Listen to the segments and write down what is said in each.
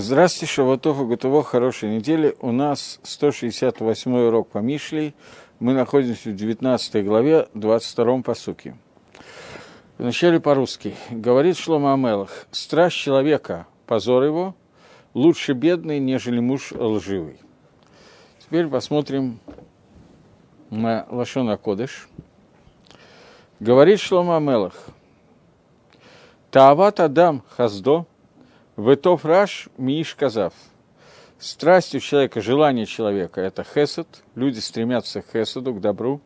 Здравствуйте, Шаватов и Гутово, хорошей недели. У нас 168 урок по Мишлей. Мы находимся в 19 главе, 22 посуке. Вначале по-русски. Говорит Шлома Амелах, страсть человека, позор его, лучше бедный, нежели муж лживый. Теперь посмотрим на Лашона Кодыш. Говорит Шлома Амелах, Таават Адам Хаздо – Ветов Раш Миш Казав. Страсть у человека, желание человека – это хесед. Люди стремятся к хеседу, к добру.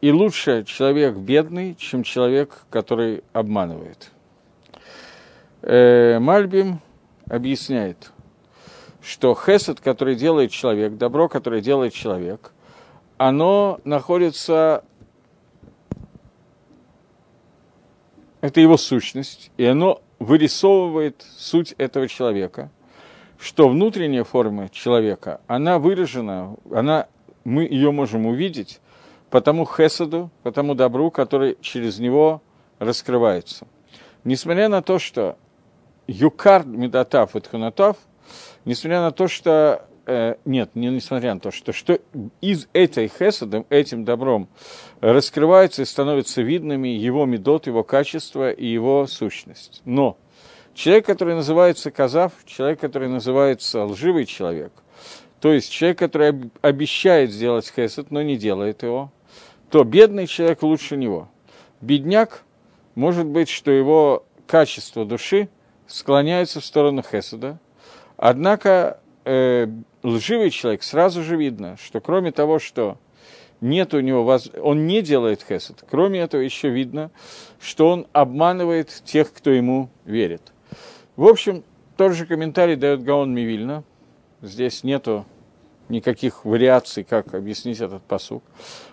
И лучше человек бедный, чем человек, который обманывает. Э, Мальбим объясняет, что хесед, который делает человек, добро, которое делает человек, оно находится это его сущность, и оно вырисовывает суть этого человека, что внутренняя форма человека, она выражена, она, мы ее можем увидеть по тому хесаду, по тому добру, который через него раскрывается. Несмотря на то, что юкар медатав и тхунатав, несмотря на то, что э, нет, не несмотря на то, что, что из этой хесадом, этим добром раскрывается и становится видными его медот, его качество и его сущность. Но человек, который называется казав, человек, который называется лживый человек, то есть человек, который обещает сделать хесед, но не делает его, то бедный человек лучше него. Бедняк, может быть, что его качество души склоняется в сторону хеседа, однако э, лживый человек, сразу же видно, что кроме того, что нет у него, воз... он не делает хесед, кроме этого еще видно, что он обманывает тех, кто ему верит. В общем, тот же комментарий дает Гаон Мивильна. Здесь нету никаких вариаций, как объяснить этот посук.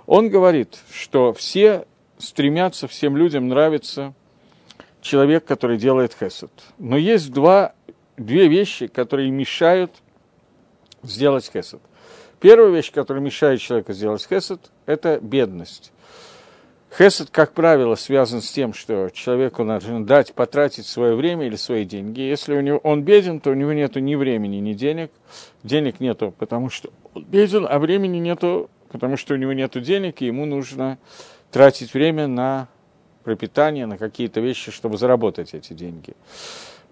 Он говорит, что все стремятся, всем людям нравится человек, который делает хесед. Но есть два, две вещи, которые мешают – сделать хесед. Первая вещь, которая мешает человеку сделать хесед, это бедность. Хесед, как правило, связан с тем, что человеку надо дать, потратить свое время или свои деньги. Если у него, он беден, то у него нет ни времени, ни денег. Денег нету, потому что он беден, а времени нету, потому что у него нет денег, и ему нужно тратить время на пропитание, на какие-то вещи, чтобы заработать эти деньги.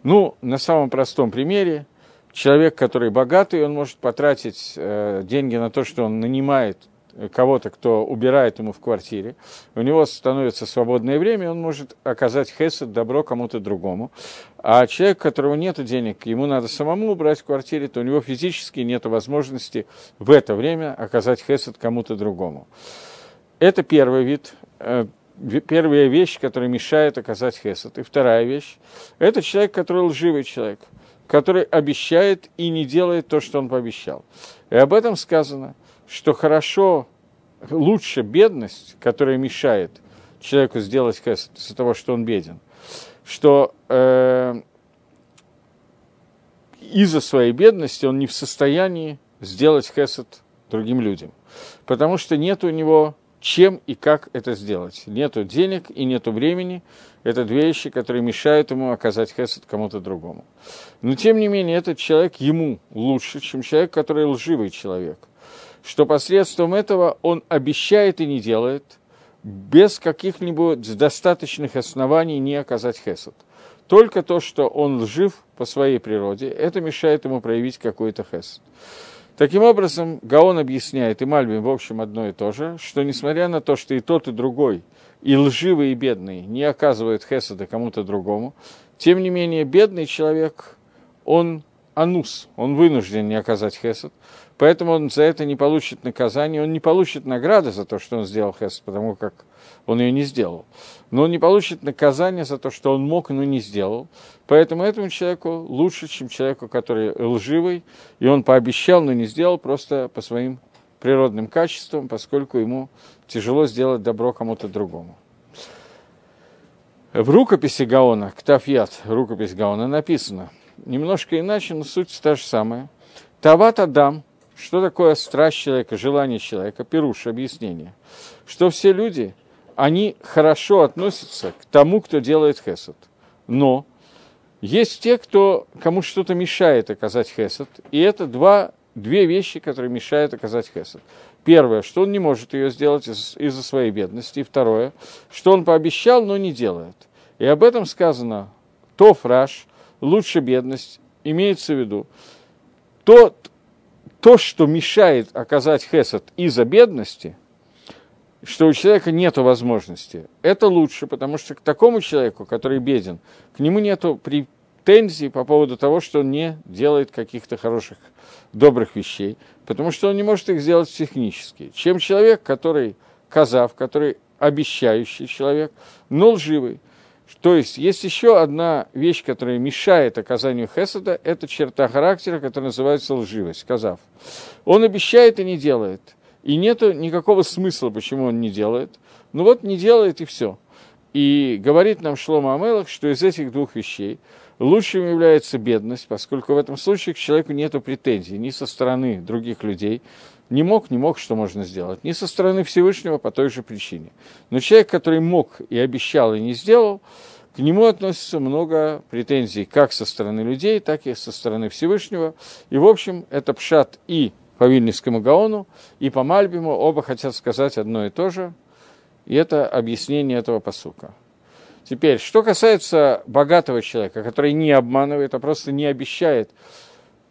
Ну, на самом простом примере, человек, который богатый, он может потратить э, деньги на то, что он нанимает кого-то, кто убирает ему в квартире, у него становится свободное время, он может оказать хесед, добро кому-то другому. А человек, у которого нет денег, ему надо самому убрать в квартире, то у него физически нет возможности в это время оказать хесед кому-то другому. Это первый вид, э, первая вещь, которая мешает оказать хесед. И вторая вещь – это человек, который лживый человек – который обещает и не делает то, что он пообещал. И об этом сказано, что хорошо, лучше бедность, которая мешает человеку сделать хесед из-за того, что он беден, что э, из-за своей бедности он не в состоянии сделать хесед другим людям, потому что нет у него чем и как это сделать. Нету денег и нету времени. Это две вещи, которые мешают ему оказать хесед кому-то другому. Но, тем не менее, этот человек ему лучше, чем человек, который лживый человек. Что посредством этого он обещает и не делает, без каких-нибудь достаточных оснований не оказать хесед. Только то, что он лжив по своей природе, это мешает ему проявить какой-то хесед. Таким образом, Гаон объясняет, и Мальбин, в общем, одно и то же, что несмотря на то, что и тот, и другой, и лживый, и бедный, не оказывают хесада кому-то другому, тем не менее, бедный человек, он анус, он вынужден не оказать хесад, поэтому он за это не получит наказание, он не получит награды за то, что он сделал хесад, потому как он ее не сделал. Но он не получит наказание за то, что он мог, но не сделал. Поэтому этому человеку лучше, чем человеку, который лживый, и он пообещал, но не сделал, просто по своим природным качествам, поскольку ему тяжело сделать добро кому-то другому. В рукописи Гаона, Ктафьят, рукопись Гаона, написано, немножко иначе, но суть та же самая. Тават Адам, что такое страсть человека, желание человека, пируш, объяснение, что все люди – они хорошо относятся к тому, кто делает хесед. Но Есть те, кто, кому что-то мешает оказать хесед, и это два, две вещи, которые мешают оказать хесед. Первое, что он не может ее сделать из- из-за своей бедности, и второе, что он пообещал, но не делает. И об этом сказано то фраж, лучше бедность, имеется в виду, то, то, что мешает оказать хесед из-за бедности, что у человека нет возможности, это лучше, потому что к такому человеку, который беден, к нему нет претензий по поводу того, что он не делает каких-то хороших, добрых вещей, потому что он не может их сделать технически. Чем человек, который казав, который обещающий человек, но лживый. То есть есть еще одна вещь, которая мешает оказанию хесада, это черта характера, которая называется лживость, казав. Он обещает и не делает. И нет никакого смысла, почему он не делает. Ну вот не делает и все. И говорит нам Шлома Амелах, что из этих двух вещей лучшим является бедность, поскольку в этом случае к человеку нет претензий ни со стороны других людей, не мог, не мог, что можно сделать, ни со стороны Всевышнего по той же причине. Но человек, который мог и обещал и не сделал, к нему относится много претензий как со стороны людей, так и со стороны Всевышнего. И, в общем, это пшат и по Вильнюсскому Гаону, и по Мальбиму, оба хотят сказать одно и то же, и это объяснение этого посука. Теперь, что касается богатого человека, который не обманывает, а просто не обещает,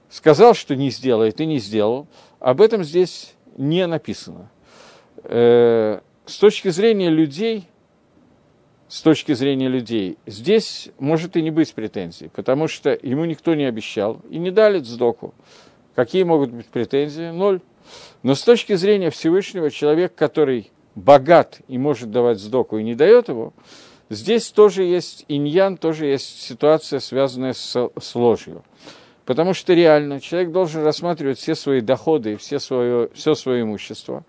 сказал, что не сделает и не сделал, об этом здесь не написано. Э, с точки зрения людей, с точки зрения людей, здесь может и не быть претензий, потому что ему никто не обещал и не дали сдоку. Какие могут быть претензии? Ноль. Но с точки зрения Всевышнего, человек, который богат и может давать сдоку и не дает его, здесь тоже есть иньян, тоже есть ситуация, связанная с, с ложью. Потому что реально человек должен рассматривать все свои доходы и все свое, все свое имущество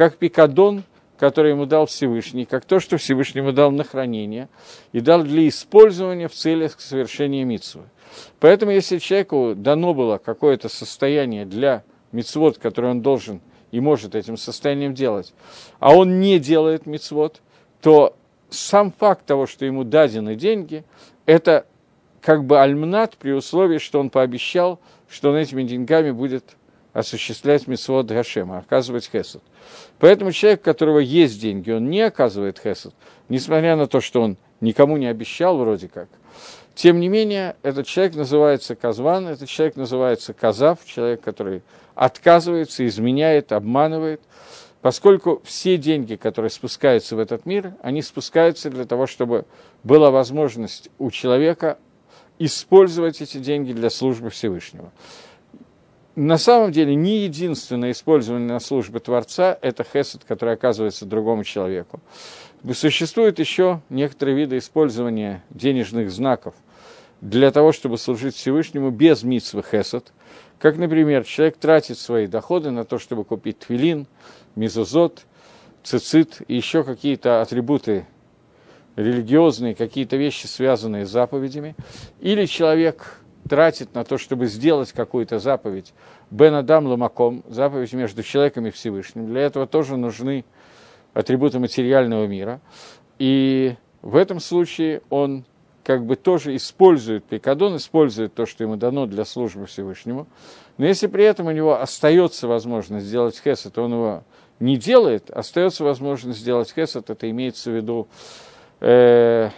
как пикадон, который ему дал Всевышний, как то, что Всевышний ему дал на хранение и дал для использования в целях совершения митсвы. Поэтому, если человеку дано было какое-то состояние для мицвод, которое он должен и может этим состоянием делать, а он не делает мицвод, то сам факт того, что ему дадены деньги, это как бы альмнат при условии, что он пообещал, что он этими деньгами будет осуществлять митцвот Гашема, оказывать хесед. Поэтому человек, у которого есть деньги, он не оказывает хесед, несмотря на то, что он никому не обещал вроде как, тем не менее, этот человек называется Казван, этот человек называется Казав, человек, который отказывается, изменяет, обманывает, поскольку все деньги, которые спускаются в этот мир, они спускаются для того, чтобы была возможность у человека использовать эти деньги для службы Всевышнего. На самом деле, не единственное использование на службе Творца – это хесед, который оказывается другому человеку. Существуют еще некоторые виды использования денежных знаков – для того, чтобы служить Всевышнему без митсвы хесед. Как, например, человек тратит свои доходы на то, чтобы купить твилин, мизузот, цицит и еще какие-то атрибуты религиозные, какие-то вещи, связанные с заповедями. Или человек тратит на то, чтобы сделать какую-то заповедь, бен адам ламаком, заповедь между человеком и Всевышним. Для этого тоже нужны атрибуты материального мира. И в этом случае он как бы тоже использует пикадон, использует то, что ему дано для службы Всевышнему. Но если при этом у него остается возможность сделать хесед, он его не делает, остается возможность сделать хесед, это имеется в виду э,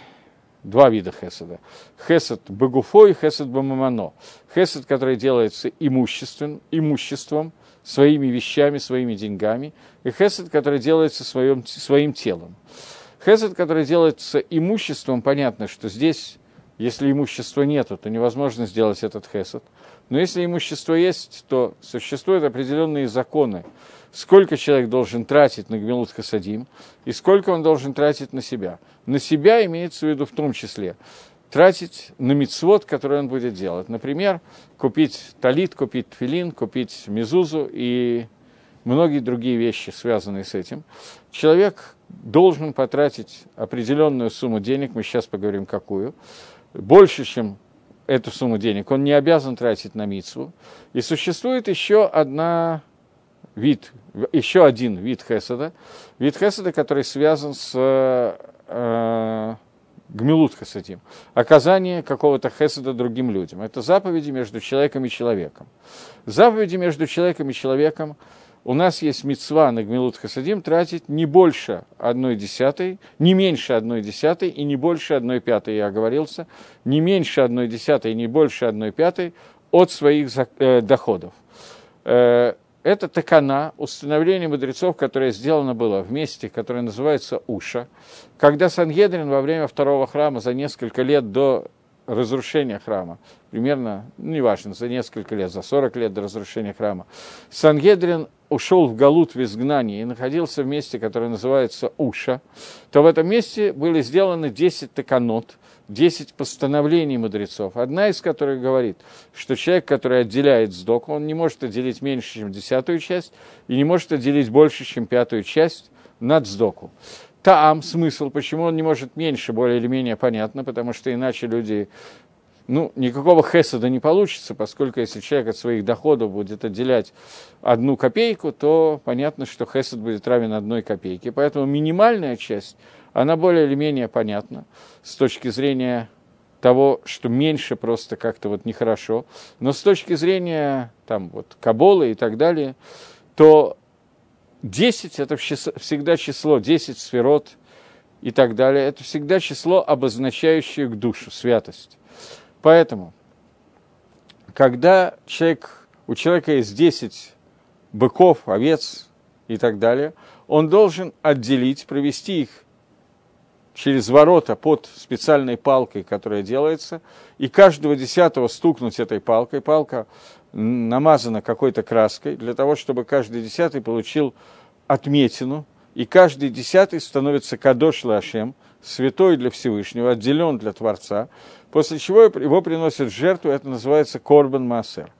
два вида хеседа. Хесед багуфо и хесед бамамано. Хесед, который делается имуществом, имуществом, своими вещами, своими деньгами, и хесед, который делается своим, своим телом. Хесед, который делается имуществом, понятно, что здесь, если имущества нету, то невозможно сделать этот хесед. Но если имущество есть, то существуют определенные законы, сколько человек должен тратить на Гмилут Хасадим и сколько он должен тратить на себя. На себя имеется в виду в том числе тратить на мицвод, который он будет делать. Например, купить талит, купить тфилин, купить мизузу и многие другие вещи, связанные с этим. Человек должен потратить определенную сумму денег, мы сейчас поговорим какую, больше, чем эту сумму денег, он не обязан тратить на мицву. И существует еще одна вид, еще один вид хесада, вид хесада, который связан с э, гмилут хасадим, оказание какого-то хесада другим людям. Это заповеди между человеком и человеком. Заповеди между человеком и человеком у нас есть мецва на гмилут хасадим тратить не больше одной десятой, не меньше одной десятой и не больше одной пятой, я оговорился, не меньше одной десятой и не больше одной пятой от своих э, доходов. Это такана, установление мудрецов, которое сделано было в месте, которое называется Уша, когда Сангедрин во время второго храма за несколько лет до разрушения храма, примерно, ну, неважно, за несколько лет, за 40 лет до разрушения храма, Сангедрин ушел в Галут в изгнании и находился в месте, которое называется Уша, то в этом месте были сделаны 10 таканот, 10 постановлений мудрецов, одна из которых говорит, что человек, который отделяет сдоку, он не может отделить меньше, чем десятую часть, и не может отделить больше, чем пятую часть над сдоку. Там смысл, почему он не может меньше, более или менее понятно, потому что иначе люди ну, никакого хесада не получится, поскольку если человек от своих доходов будет отделять одну копейку, то понятно, что хесад будет равен одной копейке. Поэтому минимальная часть, она более или менее понятна с точки зрения того, что меньше просто как-то вот нехорошо. Но с точки зрения там вот Каболы и так далее, то 10 – это всегда число, 10 сферот и так далее. Это всегда число, обозначающее к душу, святость. Поэтому, когда человек, у человека есть 10 быков, овец и так далее, он должен отделить, провести их через ворота под специальной палкой, которая делается, и каждого десятого стукнуть этой палкой. Палка намазана какой-то краской, для того, чтобы каждый десятый получил отметину, и каждый десятый становится кадош лашем, святой для Всевышнего, отделен для Творца, после чего его приносят в жертву, это называется корбан массер.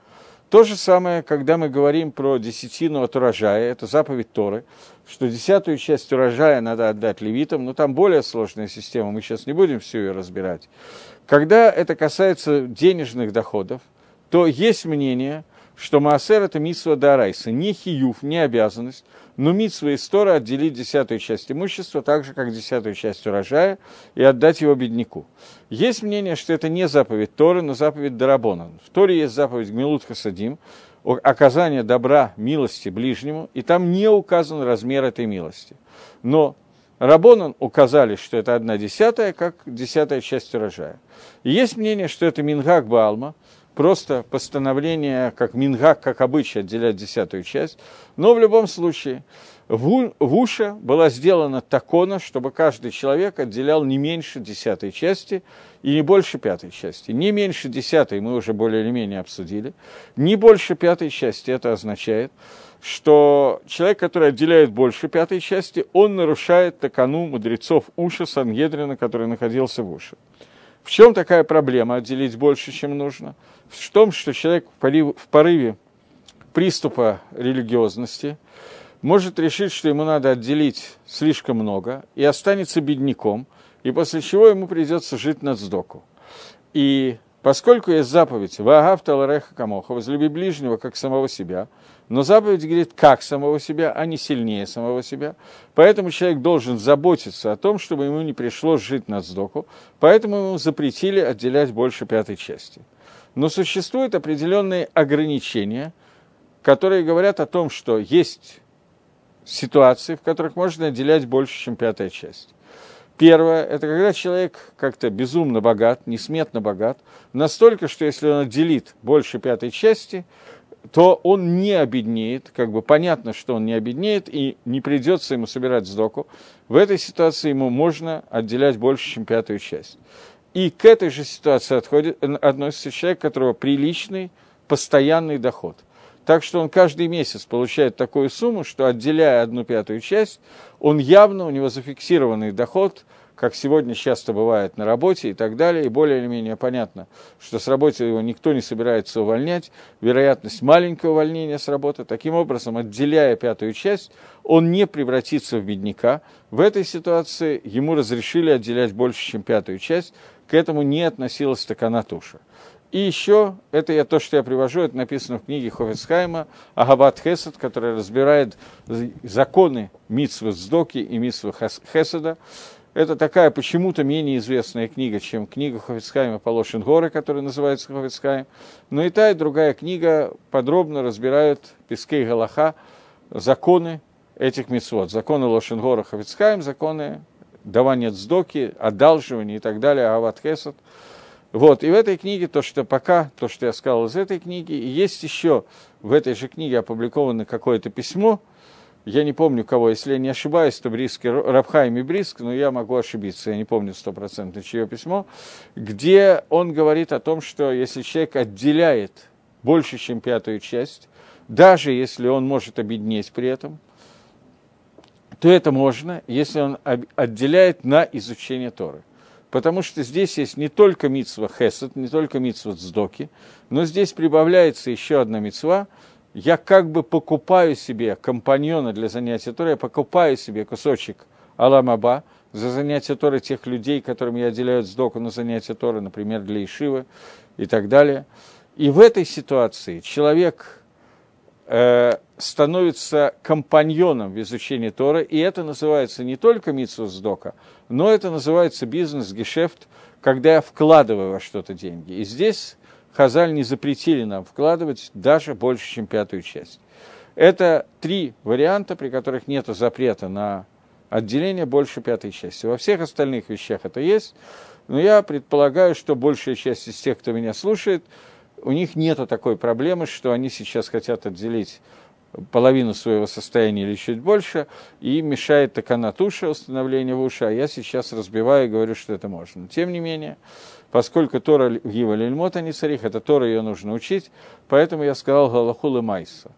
То же самое, когда мы говорим про десятину от урожая, это заповедь Торы, что десятую часть урожая надо отдать левитам, но там более сложная система, мы сейчас не будем всю ее разбирать. Когда это касается денежных доходов, то есть мнение, что Маасер – это митсва Дарайса, не хиюф, не обязанность, но митсва из Тора отделить десятую часть имущества, так же, как десятую часть урожая, и отдать его бедняку. Есть мнение, что это не заповедь Торы, но заповедь Дарабона. В Торе есть заповедь Гмилут Хасадим, оказание добра, милости ближнему, и там не указан размер этой милости. Но Рабонан указали, что это одна десятая, как десятая часть урожая. И есть мнение, что это Мингак Баалма, просто постановление, как Мингак, как обычай, отделять десятую часть. Но в любом случае, в, в Уше была сделана такона, чтобы каждый человек отделял не меньше десятой части и не больше пятой части. Не меньше десятой мы уже более или менее обсудили. Не больше пятой части это означает, что человек, который отделяет больше пятой части, он нарушает такану мудрецов Уша Сангедрина, который находился в Уше. В чем такая проблема отделить больше, чем нужно? В том, что человек в порыве приступа религиозности может решить, что ему надо отделить слишком много и останется бедняком, и после чего ему придется жить на сдоку. И поскольку есть заповедь «Ваагав талареха камоха» – «Возлюби ближнего, как самого себя», но заповедь говорит как самого себя, а не сильнее самого себя. Поэтому человек должен заботиться о том, чтобы ему не пришлось жить на сдоку. Поэтому ему запретили отделять больше пятой части. Но существуют определенные ограничения, которые говорят о том, что есть ситуации, в которых можно отделять больше, чем пятая часть. Первое – это когда человек как-то безумно богат, несметно богат, настолько, что если он отделит больше пятой части, то он не обеднеет, как бы понятно, что он не обеднеет, и не придется ему собирать сдоку. В этой ситуации ему можно отделять больше, чем пятую часть. И к этой же ситуации отходит, относится человек, у которого приличный, постоянный доход. Так что он каждый месяц получает такую сумму, что отделяя одну пятую часть, он явно, у него зафиксированный доход – как сегодня часто бывает на работе и так далее, и более или менее понятно, что с работы его никто не собирается увольнять, вероятность маленького увольнения с работы, таким образом, отделяя пятую часть, он не превратится в бедняка. В этой ситуации ему разрешили отделять больше, чем пятую часть, к этому не относилась такана туша. И еще, это я, то, что я привожу, это написано в книге Хофицхайма Агабат Хесед, которая разбирает законы митсвы Сдоки и митсвы Хеседа. Это такая почему-то менее известная книга, чем книга Хофицхайма Полошин Горы, которая называется Хофицхайм. Но и та, и другая книга подробно разбирают Пескей Галаха, законы этих мецвод. Законы Лошенгора Хофицхайм, законы давания цдоки, одалживания и так далее, Ават Хесад. Вот, и в этой книге, то, что пока, то, что я сказал из этой книги, и есть еще в этой же книге опубликовано какое-то письмо – я не помню кого, если я не ошибаюсь, то Бриски, Рабхайм и Бриск, но я могу ошибиться, я не помню стопроцентно чье письмо, где он говорит о том, что если человек отделяет больше, чем пятую часть, даже если он может обеднеть при этом, то это можно, если он отделяет на изучение Торы. Потому что здесь есть не только митсва хесед, не только митсва цдоки, но здесь прибавляется еще одна митсва – я как бы покупаю себе компаньона для занятия Торы, я покупаю себе кусочек Аламаба за занятие Торы тех людей, которым я отделяю сдоку на занятие Торы, например, для Ишивы и так далее. И в этой ситуации человек становится компаньоном в изучении Торы, и это называется не только митсу сдока, но это называется бизнес-гешефт, когда я вкладываю во что-то деньги. И здесь Хазаль не запретили нам вкладывать даже больше, чем пятую часть. Это три варианта, при которых нет запрета на отделение больше пятой части. Во всех остальных вещах это есть, но я предполагаю, что большая часть из тех, кто меня слушает, у них нет такой проблемы, что они сейчас хотят отделить половину своего состояния или чуть больше, и мешает такана туша, установление в уши, а я сейчас разбиваю и говорю, что это можно. Тем не менее, поскольку Тора Гива Лильмота не царих, это Тора ее нужно учить, поэтому я сказал Галахул Майса.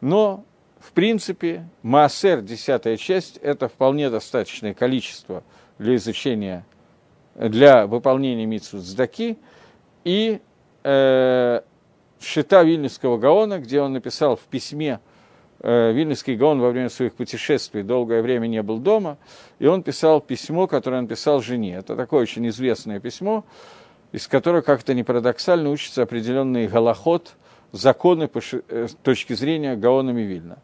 Но, в принципе, Маасер, десятая часть, это вполне достаточное количество для изучения, для выполнения митсу Цдаки, и э, Шита Вильнюсского Гаона, где он написал в письме Э, Вильнюсский Гаон во время своих путешествий долгое время не был дома, и он писал письмо, которое он писал жене. Это такое очень известное письмо, из которого как-то не парадоксально учится определенный голоход, законы э, с точки зрения Гаона Мивильна.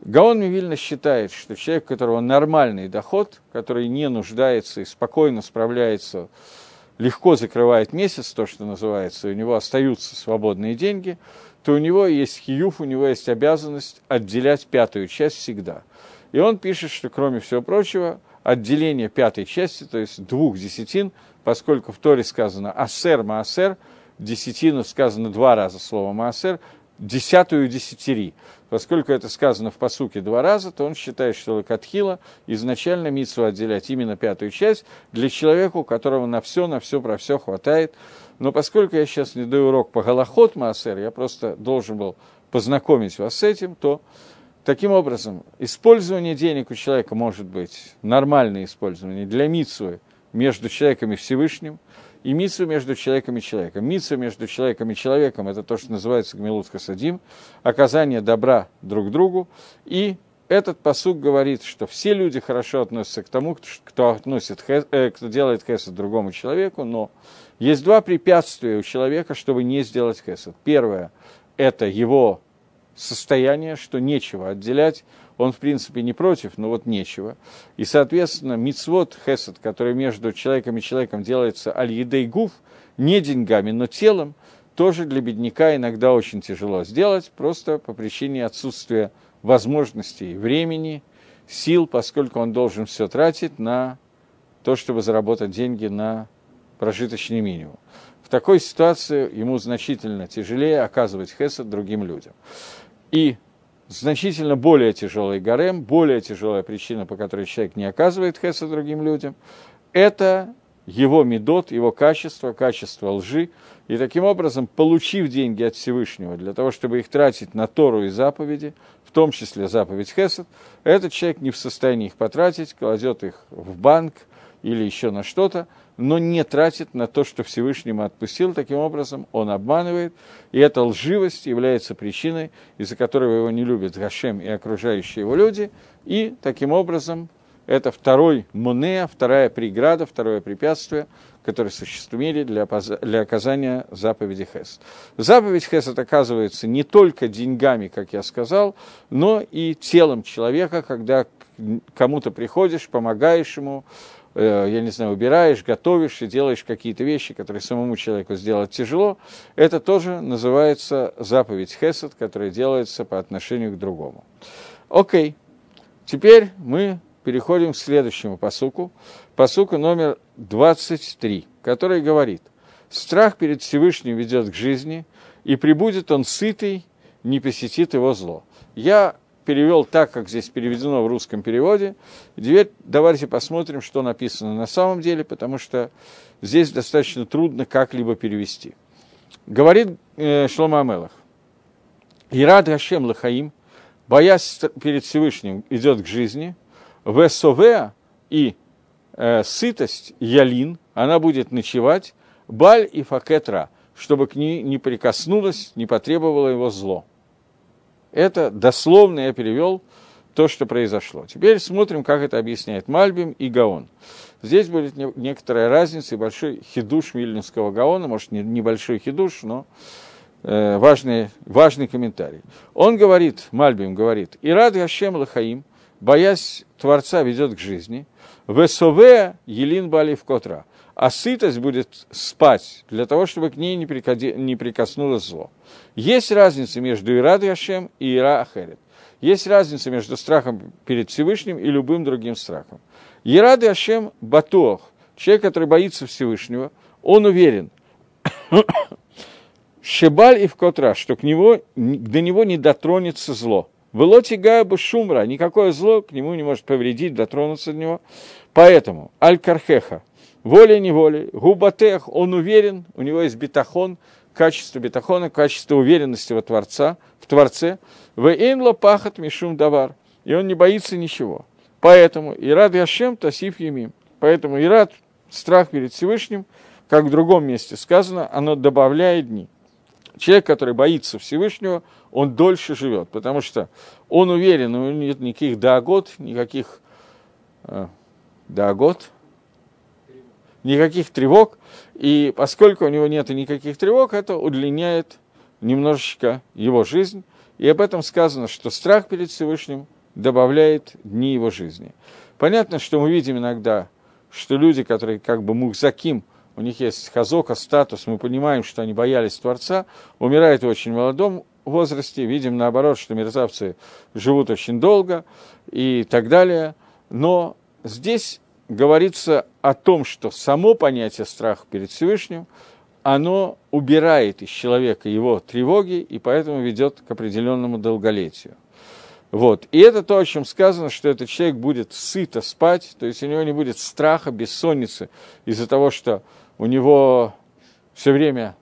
Гаон Мивильна считает, что человек, у которого нормальный доход, который не нуждается и спокойно справляется, легко закрывает месяц, то, что называется, и у него остаются свободные деньги – то у него есть хиюф, у него есть обязанность отделять пятую часть всегда. И он пишет, что, кроме всего прочего, отделение пятой части, то есть двух десятин, поскольку в Торе сказано «асер маасер», десятину сказано два раза слово «маасер», десятую десятири. Поскольку это сказано в посуке два раза, то он считает, что Лакатхила изначально Митсу отделять именно пятую часть для человека, у которого на все, на все про все хватает, но поскольку я сейчас не даю урок по Галахот Маасер, я просто должен был познакомить вас с этим, то таким образом использование денег у человека может быть нормальное использование для митсвы между человеком и Всевышним, и митсвы между человеком и человеком. Митсва между человеком и человеком – это то, что называется гмилут хасадим, оказание добра друг другу, и этот посук говорит, что все люди хорошо относятся к тому, кто, относит, э, кто делает хесед другому человеку, но есть два препятствия у человека, чтобы не сделать хесед. Первое – это его состояние, что нечего отделять. Он, в принципе, не против, но вот нечего. И, соответственно, мицвод хесед, который между человеком и человеком делается аль-едей гуф, не деньгами, но телом, тоже для бедняка иногда очень тяжело сделать, просто по причине отсутствия возможностей, времени, сил, поскольку он должен все тратить на то, чтобы заработать деньги на прожиточный минимум. В такой ситуации ему значительно тяжелее оказывать хесед другим людям. И значительно более тяжелый гарем, более тяжелая причина, по которой человек не оказывает хесед другим людям, это его медот, его качество, качество лжи. И таким образом, получив деньги от Всевышнего для того, чтобы их тратить на Тору и заповеди, в том числе заповедь Хесед, этот человек не в состоянии их потратить, кладет их в банк или еще на что-то, но не тратит на то, что Всевышнему отпустил. Таким образом, он обманывает, и эта лживость является причиной, из-за которой его не любят Гашем и окружающие его люди, и таким образом это второй муне, вторая преграда, второе препятствие, которое существует для, для оказания заповеди Хес. Заповедь Хес оказывается не только деньгами, как я сказал, но и телом человека, когда кому-то приходишь, помогаешь ему, я не знаю, убираешь, готовишь и делаешь какие-то вещи, которые самому человеку сделать тяжело, это тоже называется заповедь Хесед, которая делается по отношению к другому. Окей, теперь мы переходим к следующему посуку, посуку номер 23, который говорит, «Страх перед Всевышним ведет к жизни, и прибудет он сытый, не посетит его зло». Я перевел так, как здесь переведено в русском переводе. Теперь давайте посмотрим, что написано на самом деле, потому что здесь достаточно трудно как-либо перевести. Говорит э, Шлома Амелах. Ирад Гашем Лахаим, боясь перед Всевышним, идет к жизни. Весовеа и э, сытость Ялин, она будет ночевать. Баль и Факетра, чтобы к ней не прикоснулось, не потребовало его зло. Это дословно я перевел то, что произошло. Теперь смотрим, как это объясняет Мальбим и Гаон. Здесь будет некоторая разница и большой хидуш Вильнюсского Гаона, может, не небольшой хидуш, но э, важный, важный комментарий. Он говорит, Мальбим говорит, «Ирад Гашем Лахаим, боясь Творца, ведет к жизни, Весове Елин Бали в Котра» а сытость будет спать, для того, чтобы к ней не, прикоди, не прикоснулось зло. Есть разница между Ирад Яшем и Ира Ахерет. Есть разница между страхом перед Всевышним и любым другим страхом. Ирад Яшем Батуах, человек, который боится Всевышнего, он уверен, Шебаль и Вкотра, что к него, до него не дотронется зло. Велоти Гая Шумра, никакое зло к нему не может повредить, дотронуться до него. Поэтому Аль-Кархеха, волей-неволей, губатех, он уверен, у него есть бетахон, качество бетахона, качество уверенности во Творца, в Творце, в инло пахат мишум давар, и он не боится ничего. Поэтому и рад Яшем тасиф емим. Поэтому рад страх перед Всевышним, как в другом месте сказано, оно добавляет дни. Человек, который боится Всевышнего, он дольше живет, потому что он уверен, у него нет никаких дагот, никаких э, дагот, никаких тревог, и поскольку у него нет никаких тревог, это удлиняет немножечко его жизнь, и об этом сказано, что страх перед Всевышним добавляет дни его жизни. Понятно, что мы видим иногда, что люди, которые как бы мухзаким, у них есть хазока, статус, мы понимаем, что они боялись Творца, умирают в очень молодом возрасте, видим наоборот, что мерзавцы живут очень долго и так далее. Но здесь говорится о том, что само понятие страха перед Всевышним, оно убирает из человека его тревоги и поэтому ведет к определенному долголетию. Вот. И это то, о чем сказано, что этот человек будет сыто спать, то есть у него не будет страха, бессонницы из-за того, что у него все время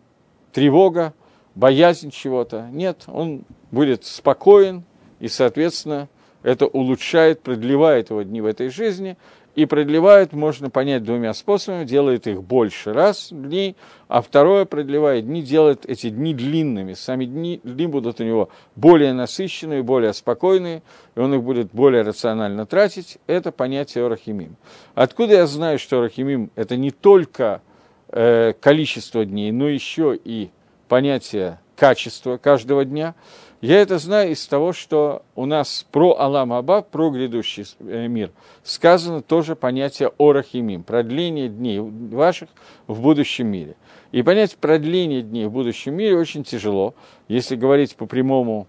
тревога, боязнь чего-то. Нет, он будет спокоен, и, соответственно, это улучшает, продлевает его дни в этой жизни, и продлевает, можно понять двумя способами, делает их больше раз дней, а второе продлевает дни, делает эти дни длинными. Сами дни, дни будут у него более насыщенные, более спокойные, и он их будет более рационально тратить. Это понятие Орахимим. Откуда я знаю, что Орахимим – это не только э, количество дней, но еще и понятие качества каждого дня – я это знаю из того, что у нас про Алам Аба, про грядущий э, мир, сказано тоже понятие орахимим, продление дней ваших в будущем мире. И понять продление дней в будущем мире очень тяжело, если говорить по прямому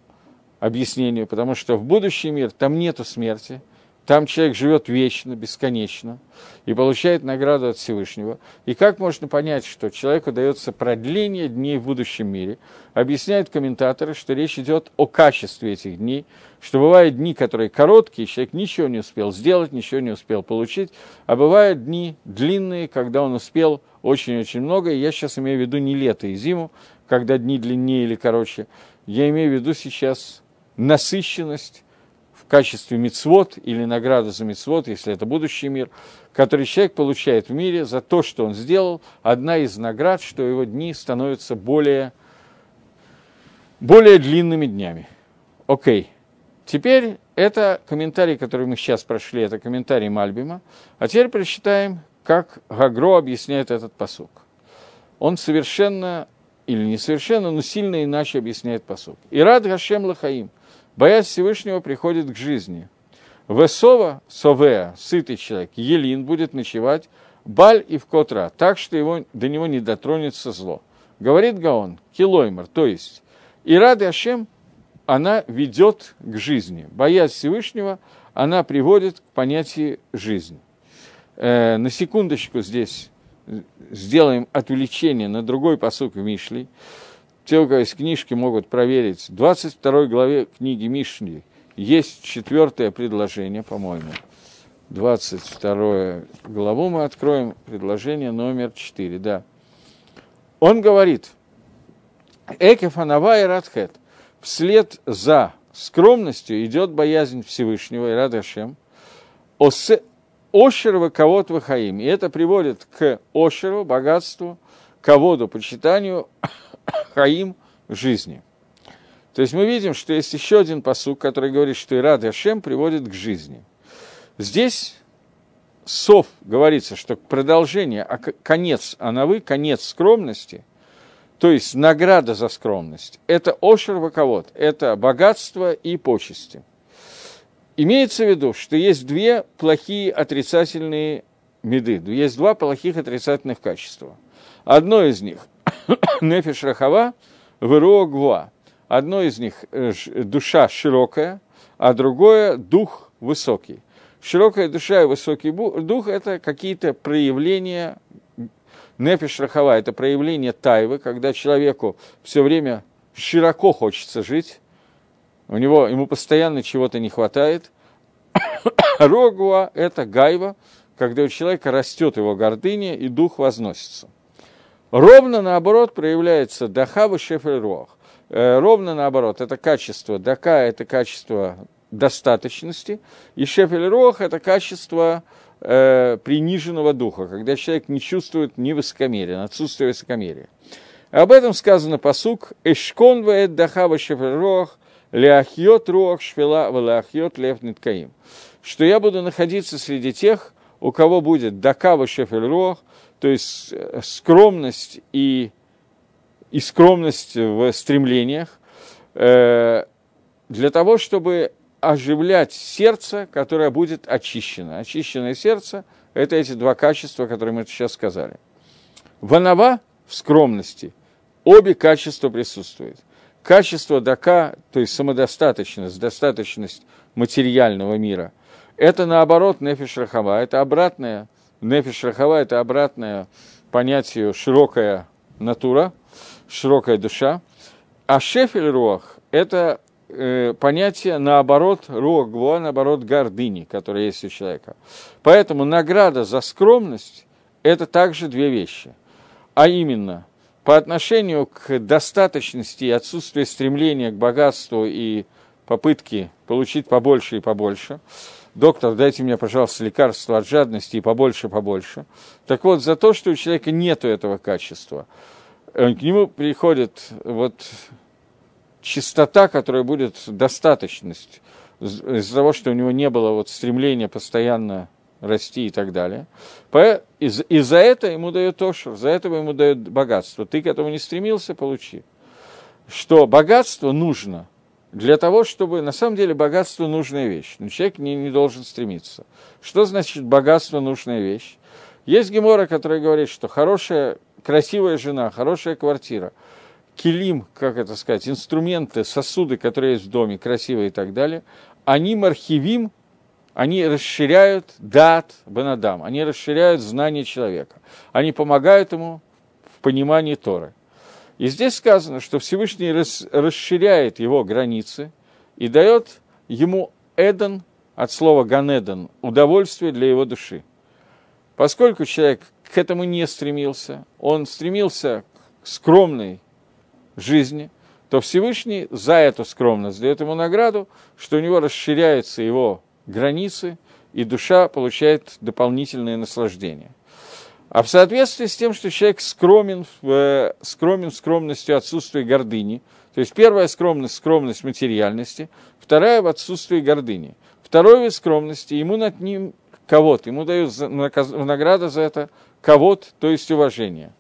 объяснению, потому что в будущий мир там нету смерти – там человек живет вечно, бесконечно и получает награду от Всевышнего. И как можно понять, что человеку дается продление дней в будущем мире? Объясняют комментаторы, что речь идет о качестве этих дней, что бывают дни, которые короткие, человек ничего не успел сделать, ничего не успел получить, а бывают дни длинные, когда он успел очень-очень много. И я сейчас имею в виду не лето и зиму, когда дни длиннее или короче. Я имею в виду сейчас насыщенность, в качестве мицвод или награды за мицвод, если это будущий мир, который человек получает в мире за то, что он сделал, одна из наград, что его дни становятся более, более длинными днями. Окей. Теперь это комментарий, который мы сейчас прошли, это комментарий Мальбима. А теперь прочитаем, как Гагро объясняет этот посук. Он совершенно, или не совершенно, но сильно иначе объясняет посук. «Ирад Гашем Лахаим» – Боязнь Всевышнего приходит к жизни. Весова, совеа, сытый человек, елин будет ночевать, баль и в котра, так что его, до него не дотронется зло. Говорит Гаон, килоймер, то есть, и рады Ашем, она ведет к жизни. Боязнь Всевышнего, она приводит к понятию жизни. Э, на секундочку здесь сделаем отвлечение на другой посук в Мишле. Те, у кого есть книжки, могут проверить. В 22 главе книги Мишли есть четвертое предложение, по-моему. 22 главу мы откроем, предложение номер 4, да. Он говорит, Экефанава и Радхет, вслед за скромностью идет боязнь Всевышнего и Радашем, Ошерова кого Хаим. И это приводит к Ошеру, богатству, ководу, почитанию Хаим жизни. То есть мы видим, что есть еще один посук, который говорит, что Ирад Ашем приводит к жизни. Здесь Сов говорится, что продолжение, а конец Анавы, конец скромности, то есть награда за скромность, это Ошер Ваковод, это богатство и почести. Имеется в виду, что есть две плохие отрицательные меды, есть два плохих отрицательных качества. Одно из них – нефиш рахава, веруа гва. Одно из них э, – душа широкая, а другое – дух высокий. Широкая душа и высокий дух – это какие-то проявления нефиш рахава, это проявление тайвы, когда человеку все время широко хочется жить, у него, ему постоянно чего-то не хватает. Рогуа – это гайва, когда у человека растет его гордыня и дух возносится. Ровно наоборот проявляется дахава шефель руах. Э, ровно наоборот, это качество дака, это качество достаточности, и шефель руах – это качество э, приниженного духа, когда человек не чувствует ни высокомерия, отсутствие высокомерия. Об этом сказано посук «Эшкон ваэт дахава шефель руах Ляхьот руах швела валяхьот лев ниткаим. Что я буду находиться среди тех, у кого будет дакава шефель руах, то есть э, скромность и, и скромность в стремлениях, э, для того, чтобы оживлять сердце, которое будет очищено. Очищенное сердце – это эти два качества, которые мы сейчас сказали. Ванава в скромности, обе качества присутствуют – Качество дака, то есть самодостаточность, достаточность материального мира, это наоборот нефиш рахава, это обратное, нефиш рахава, это обратное понятию широкая натура, широкая душа, а шефель руах – это э, понятие наоборот руах гвуа, наоборот гордыни, которая есть у человека. Поэтому награда за скромность – это также две вещи, а именно – по отношению к достаточности и отсутствию стремления к богатству и попытки получить побольше и побольше. Доктор, дайте мне, пожалуйста, лекарство от жадности и побольше, побольше. Так вот, за то, что у человека нет этого качества, э, к нему приходит вот чистота, которая будет достаточность из-за того, что у него не было вот стремления постоянно расти и так далее. И за это ему дает Ошер, за это ему дает богатство. Ты к этому не стремился, получи. Что богатство нужно для того, чтобы... На самом деле богатство – нужная вещь, но человек не, не должен стремиться. Что значит богатство – нужная вещь? Есть гемора, который говорит, что хорошая, красивая жена, хорошая квартира, килим, как это сказать, инструменты, сосуды, которые есть в доме, красивые и так далее, они мархивим они расширяют дат Бенадам, они расширяют знание человека, они помогают ему в понимании Торы. И здесь сказано, что Всевышний расширяет его границы и дает ему Эден, от слова Ганеден, удовольствие для его души. Поскольку человек к этому не стремился, он стремился к скромной жизни, то Всевышний за эту скромность дает ему награду, что у него расширяется его границы, и душа получает дополнительное наслаждение. А в соответствии с тем, что человек скромен, э, скромен скромностью отсутствия гордыни, то есть первая скромность – скромность материальности, вторая – в отсутствии гордыни. Второй вид скромности – ему над ним кого-то, ему дают награда за это кого-то, то есть уважение.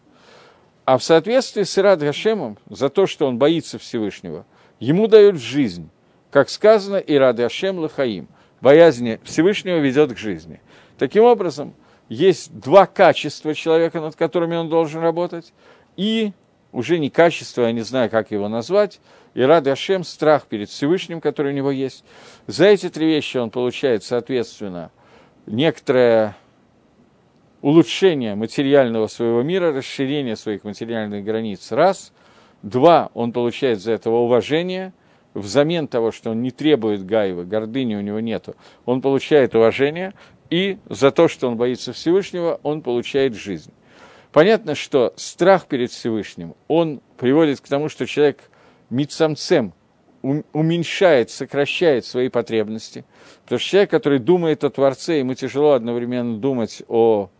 А в соответствии с Ирад Гашемом, за то, что он боится Всевышнего, ему дают жизнь, как сказано, Ирад Гашем Лахаим – боязни Всевышнего ведет к жизни. Таким образом, есть два качества человека, над которыми он должен работать, и уже не качество, я не знаю, как его назвать, и рад Ашем, страх перед Всевышним, который у него есть. За эти три вещи он получает, соответственно, некоторое улучшение материального своего мира, расширение своих материальных границ, раз. Два, он получает за этого уважение, взамен того, что он не требует гаева, гордыни у него нету, он получает уважение, и за то, что он боится Всевышнего, он получает жизнь. Понятно, что страх перед Всевышним, он приводит к тому, что человек мицамцем уменьшает, сокращает свои потребности. Потому что человек, который думает о Творце, ему тяжело одновременно думать о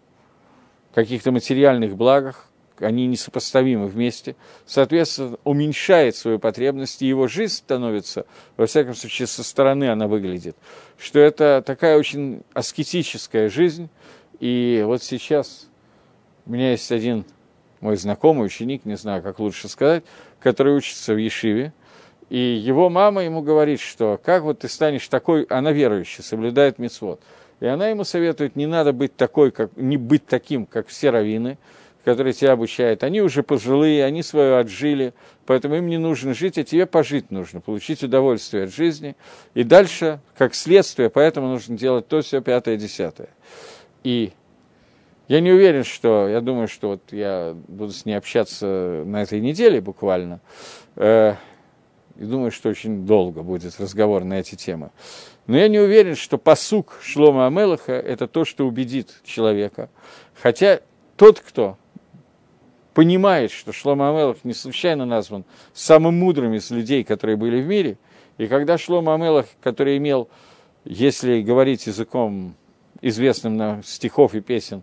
каких-то материальных благах, они несопоставимы вместе, соответственно, уменьшает свою потребность, и его жизнь становится, во всяком случае, со стороны она выглядит, что это такая очень аскетическая жизнь, и вот сейчас у меня есть один мой знакомый ученик, не знаю, как лучше сказать, который учится в Ешиве, и его мама ему говорит, что как вот ты станешь такой, она верующая, соблюдает мецвод. И она ему советует, не надо быть такой, как, не быть таким, как все раввины, которые тебя обучают. Они уже пожилые, они свое отжили, поэтому им не нужно жить, а тебе пожить нужно, получить удовольствие от жизни. И дальше, как следствие, поэтому нужно делать то, все, пятое, десятое. И я не уверен, что, я думаю, что вот я буду с ней общаться на этой неделе буквально, э, и думаю, что очень долго будет разговор на эти темы. Но я не уверен, что посук Шлома Амелаха – это то, что убедит человека. Хотя тот, кто понимает, что Шлома Амелах не случайно назван самым мудрым из людей, которые были в мире, и когда Шлома Амелах, который имел, если говорить языком известным на стихов и песен,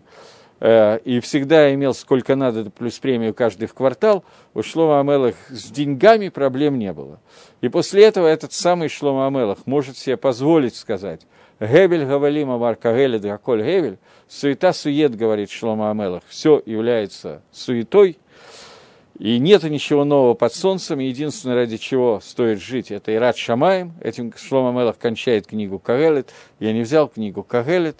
э, и всегда имел сколько надо, плюс премию каждый в квартал, у Шлома Амелах с деньгами проблем не было. И после этого этот самый Шлома Амелах может себе позволить сказать, Гебель Гавалима Марка Геля Драколь Гевель, суета сует, говорит Шлома Амелах, все является суетой, и нет ничего нового под солнцем, единственное, ради чего стоит жить, это Ират Шамаем, этим Шлома Мелах кончает книгу Кагелет, я не взял книгу Кагелет,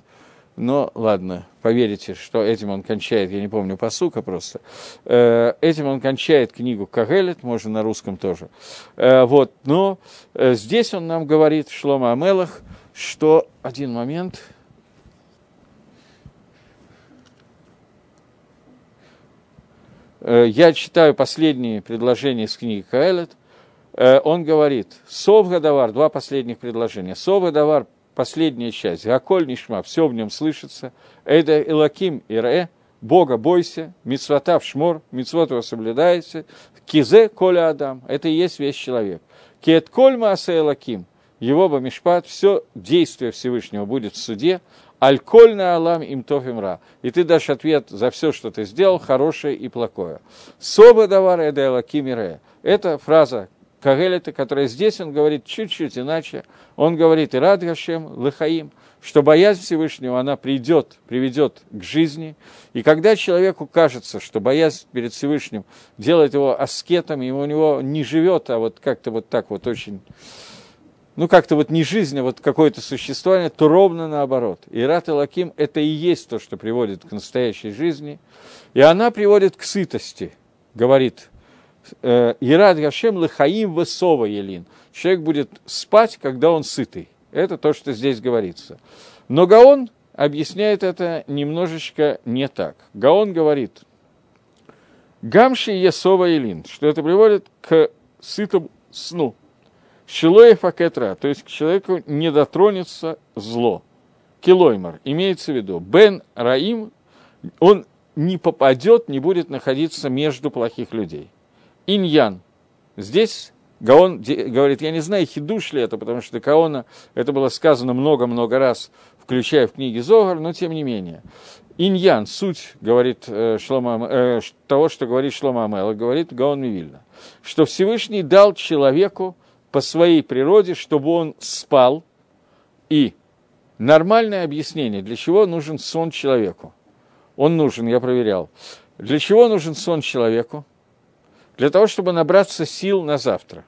но ладно, поверите, что этим он кончает, я не помню посука просто, э, этим он кончает книгу Кагелет, можно на русском тоже. Э, вот, но э, здесь он нам говорит, Шлома Амелах, что один момент. Я читаю последние предложения из книги Каэлет. Он говорит, Совгадавар, два последних предложения. Совгадавар последняя часть, Гаколь Нишма, все в нем слышится, Эда Илаким Ире, Бога бойся, Мицвата в шмор, Мицвот его соблюдается, Кизе Коля Адам, это и есть весь человек. Кет Коль Маасе Элаким, его бы Мишпат, все действие Всевышнего будет в суде, Аль-Коль Алам им тофимра. И ты дашь ответ за все, что ты сделал, хорошее и плохое. Соба давар эда элаким Это фраза, Кагелета, которая здесь, он говорит чуть-чуть иначе. Он говорит, Ирад Гашем, Лыхаим, что боязнь Всевышнего, она придет, приведет к жизни. И когда человеку кажется, что боязнь перед Всевышним делает его аскетом, и у него не живет, а вот как-то вот так вот очень, ну как-то вот не жизнь, а вот какое-то существование, то ровно наоборот. Ират и Лаким – это и есть то, что приводит к настоящей жизни. И она приводит к сытости, говорит Ирад Гашем Лехаим Весова Елин. Человек будет спать, когда он сытый. Это то, что здесь говорится. Но Гаон объясняет это немножечко не так. Гаон говорит, Гамши Есова Елин, что это приводит к сытому сну. Шилоев Акетра, то есть к человеку не дотронется зло. Килоймар, имеется в виду, Бен Раим, он не попадет, не будет находиться между плохих людей иньян. Здесь Гаон говорит, я не знаю, хидуш ли это, потому что Гаона это было сказано много-много раз, включая в книге Зогар, но тем не менее. Иньян, суть, говорит э, Шлома, э, того, что говорит Шлома Амела, говорит Гаон Мивильна, что Всевышний дал человеку по своей природе, чтобы он спал, и нормальное объяснение, для чего нужен сон человеку. Он нужен, я проверял. Для чего нужен сон человеку? для того, чтобы набраться сил на завтра.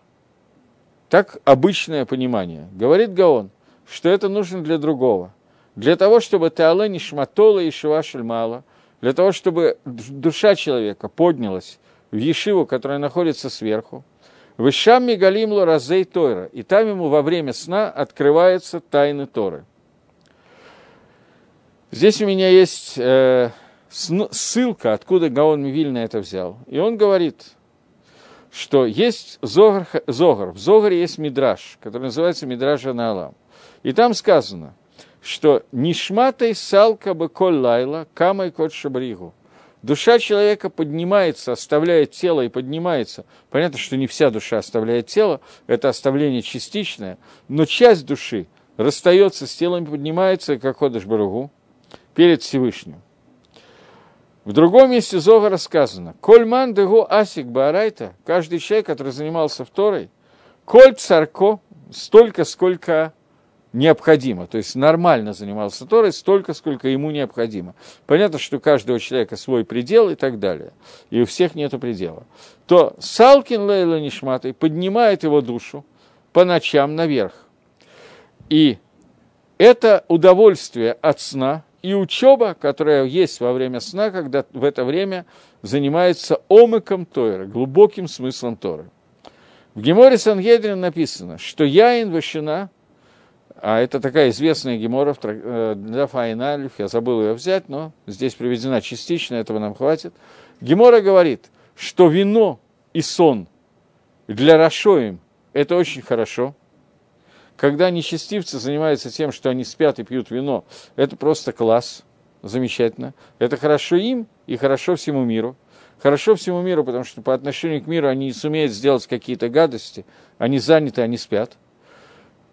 Так обычное понимание. Говорит Гаон, что это нужно для другого. Для того, чтобы Теале не шматола и шмала, для того, чтобы душа человека поднялась в Ешиву, которая находится сверху, Вышам Мигалимлу Разей Тойра, и там ему во время сна открываются тайны Торы. Здесь у меня есть э, ссылка, откуда Гаон Вильна это взял. И он говорит, что есть Зогар, Зогар. В Зогаре есть Мидраш, который называется Мидраш Аналам. И там сказано, что «Нишматай салка бы коль лайла, камай кот шабригу». Душа человека поднимается, оставляет тело и поднимается. Понятно, что не вся душа оставляет тело, это оставление частичное, но часть души расстается с телом и поднимается, как ходишь Баругу, перед Всевышним. В другом месте Зога рассказано, «Кольман дего асик баарайта», каждый человек, который занимался второй, «Коль царко», столько, сколько необходимо, то есть нормально занимался Торой столько, сколько ему необходимо. Понятно, что у каждого человека свой предел и так далее, и у всех нет предела. То Салкин Лейла Нишматой поднимает его душу по ночам наверх. И это удовольствие от сна и учеба, которая есть во время сна, когда в это время занимается омыком Торы, глубоким смыслом Торы. В Геморе Сангедрин написано, что Яин Вашина – а это такая известная гемора э, для Файналиф, я забыл ее взять, но здесь приведена частично, этого нам хватит. Гемора говорит, что вино и сон для Рашоим – это очень хорошо. Когда нечестивцы занимаются тем, что они спят и пьют вино, это просто класс, замечательно. Это хорошо им и хорошо всему миру. Хорошо всему миру, потому что по отношению к миру они не сумеют сделать какие-то гадости, они заняты, они спят –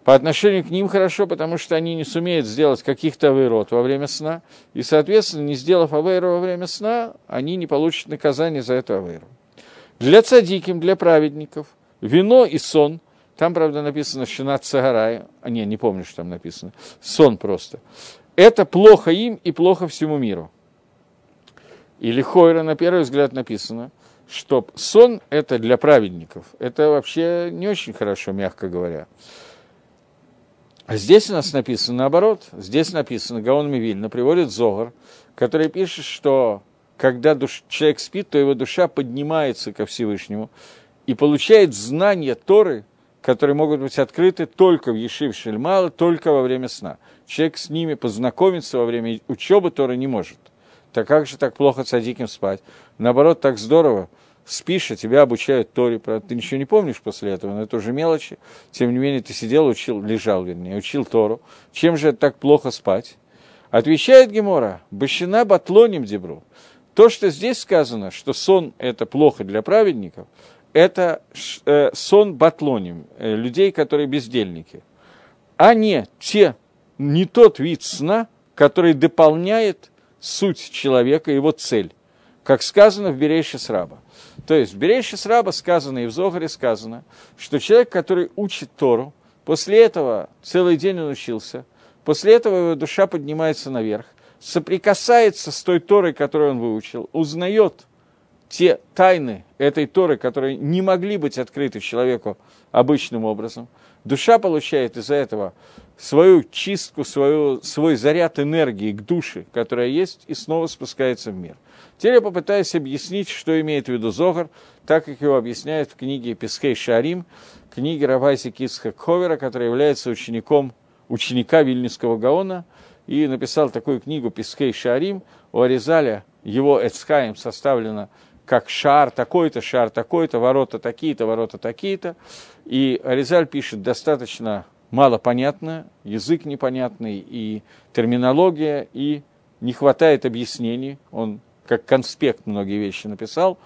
по отношению к ним хорошо, потому что они не сумеют сделать каких-то авейрот во время сна, и, соответственно, не сделав авейру во время сна, они не получат наказание за эту авейру. Для цадиким, для праведников, вино и сон, там, правда, написано «шинат сагарай», а не, не помню, что там написано, сон просто, это плохо им и плохо всему миру. Или Хойра, на первый взгляд, написано, что сон – это для праведников. Это вообще не очень хорошо, мягко говоря. А здесь у нас написано наоборот. Здесь написано, Гаон Мивильна приводит Зогар, который пишет, что когда душ, человек спит, то его душа поднимается ко Всевышнему и получает знания Торы, которые могут быть открыты только в Ешив Шельмала, только во время сна. Человек с ними познакомиться во время учебы Торы не может. Так как же так плохо садиким спать? Наоборот, так здорово – спишь, а тебя обучают Торе, правда, ты ничего не помнишь после этого, но это уже мелочи. Тем не менее, ты сидел, учил, лежал, вернее, учил Тору. Чем же так плохо спать? Отвечает Гемора, Бащина батлоним дебру. То, что здесь сказано, что сон – это плохо для праведников, это э, сон батлоним, э, людей, которые бездельники, а не те, не тот вид сна, который дополняет суть человека, его цель, как сказано в Берейше Сраба. То есть в Берейше Сраба сказано и в Зогаре сказано, что человек, который учит Тору, после этого целый день он учился, после этого его душа поднимается наверх, соприкасается с той Торой, которую он выучил, узнает те тайны этой Торы, которые не могли быть открыты человеку обычным образом. Душа получает из-за этого свою чистку, свою, свой заряд энергии к душе, которая есть, и снова спускается в мир – Теперь я попытаюсь объяснить, что имеет в виду Зогар, так как его объясняют в книге Пескей Шарим, книге Равайси Кицха Ховера, который является учеником ученика Вильнюсского Гаона, и написал такую книгу Пескей Шарим. У Аризаля его Эцхаем составлено как шар такой-то, шар такой-то, ворота такие-то, ворота такие-то. И Аризаль пишет достаточно мало понятно, язык непонятный, и терминология, и не хватает объяснений. Он как конспект многие вещи написал.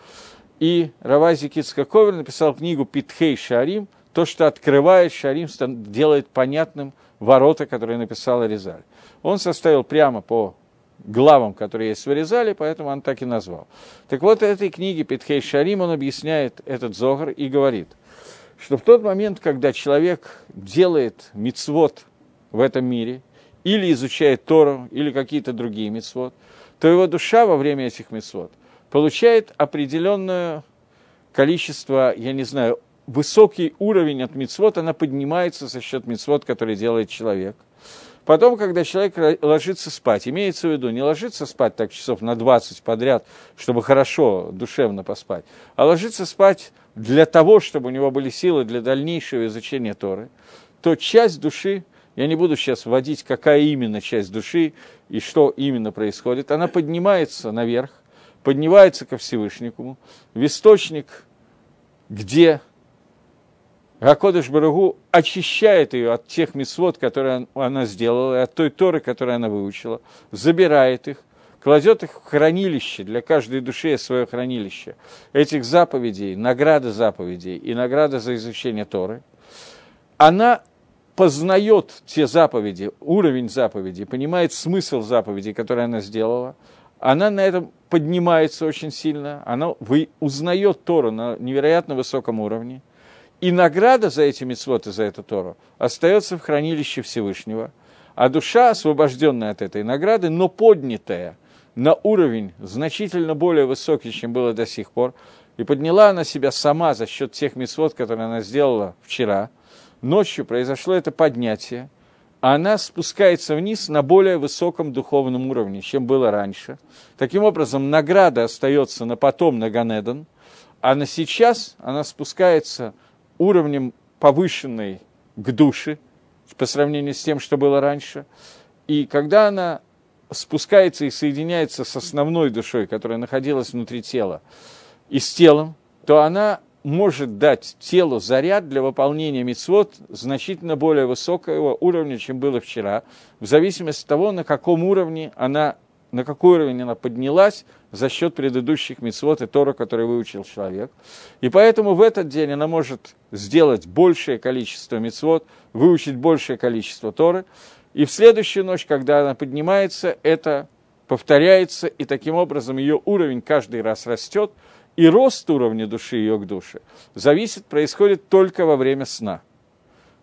И Равази Кицкаковер написал книгу «Питхей Шарим», то, что открывает Шарим, делает понятным ворота, которые написал Аризаль. Он составил прямо по главам, которые есть в Аризале, поэтому он так и назвал. Так вот, в этой книге Питхей Шарим он объясняет этот Зогар и говорит, что в тот момент, когда человек делает мицвод в этом мире, или изучает Тору, или какие-то другие мицвод, то его душа во время этих месот получает определенное количество, я не знаю, высокий уровень от мицвод, она поднимается за счет мицвод, который делает человек. Потом, когда человек ложится спать, имеется в виду, не ложится спать так часов на 20 подряд, чтобы хорошо, душевно поспать, а ложится спать для того, чтобы у него были силы для дальнейшего изучения Торы, то часть души, я не буду сейчас вводить, какая именно часть души и что именно происходит, она поднимается наверх, поднимается ко Всевышнему, в источник, где Гакодыш Барагу очищает ее от тех мисвод, которые она сделала, и от той Торы, которую она выучила, забирает их, кладет их в хранилище, для каждой души свое хранилище, этих заповедей, награды заповедей и награда за изучение Торы, она познает те заповеди, уровень заповедей, понимает смысл заповедей, которые она сделала, она на этом поднимается очень сильно, она узнает Тору на невероятно высоком уровне – и награда за эти митцвот и за эту Тору остается в хранилище Всевышнего, а душа, освобожденная от этой награды, но поднятая на уровень значительно более высокий, чем было до сих пор, и подняла она себя сама за счет тех митцвот, которые она сделала вчера, ночью произошло это поднятие, она спускается вниз на более высоком духовном уровне, чем было раньше. Таким образом, награда остается на потом, на Ганедон, а на сейчас она спускается уровнем повышенной к душе по сравнению с тем, что было раньше. И когда она спускается и соединяется с основной душой, которая находилась внутри тела, и с телом, то она может дать телу заряд для выполнения мицвод значительно более высокого уровня, чем было вчера, в зависимости от того, на каком уровне она на какой уровень она поднялась за счет предыдущих мецвод и Тора, который выучил человек. И поэтому в этот день она может сделать большее количество мецвод, выучить большее количество Торы. И в следующую ночь, когда она поднимается, это повторяется, и таким образом ее уровень каждый раз растет, и рост уровня души ее к душе зависит, происходит только во время сна –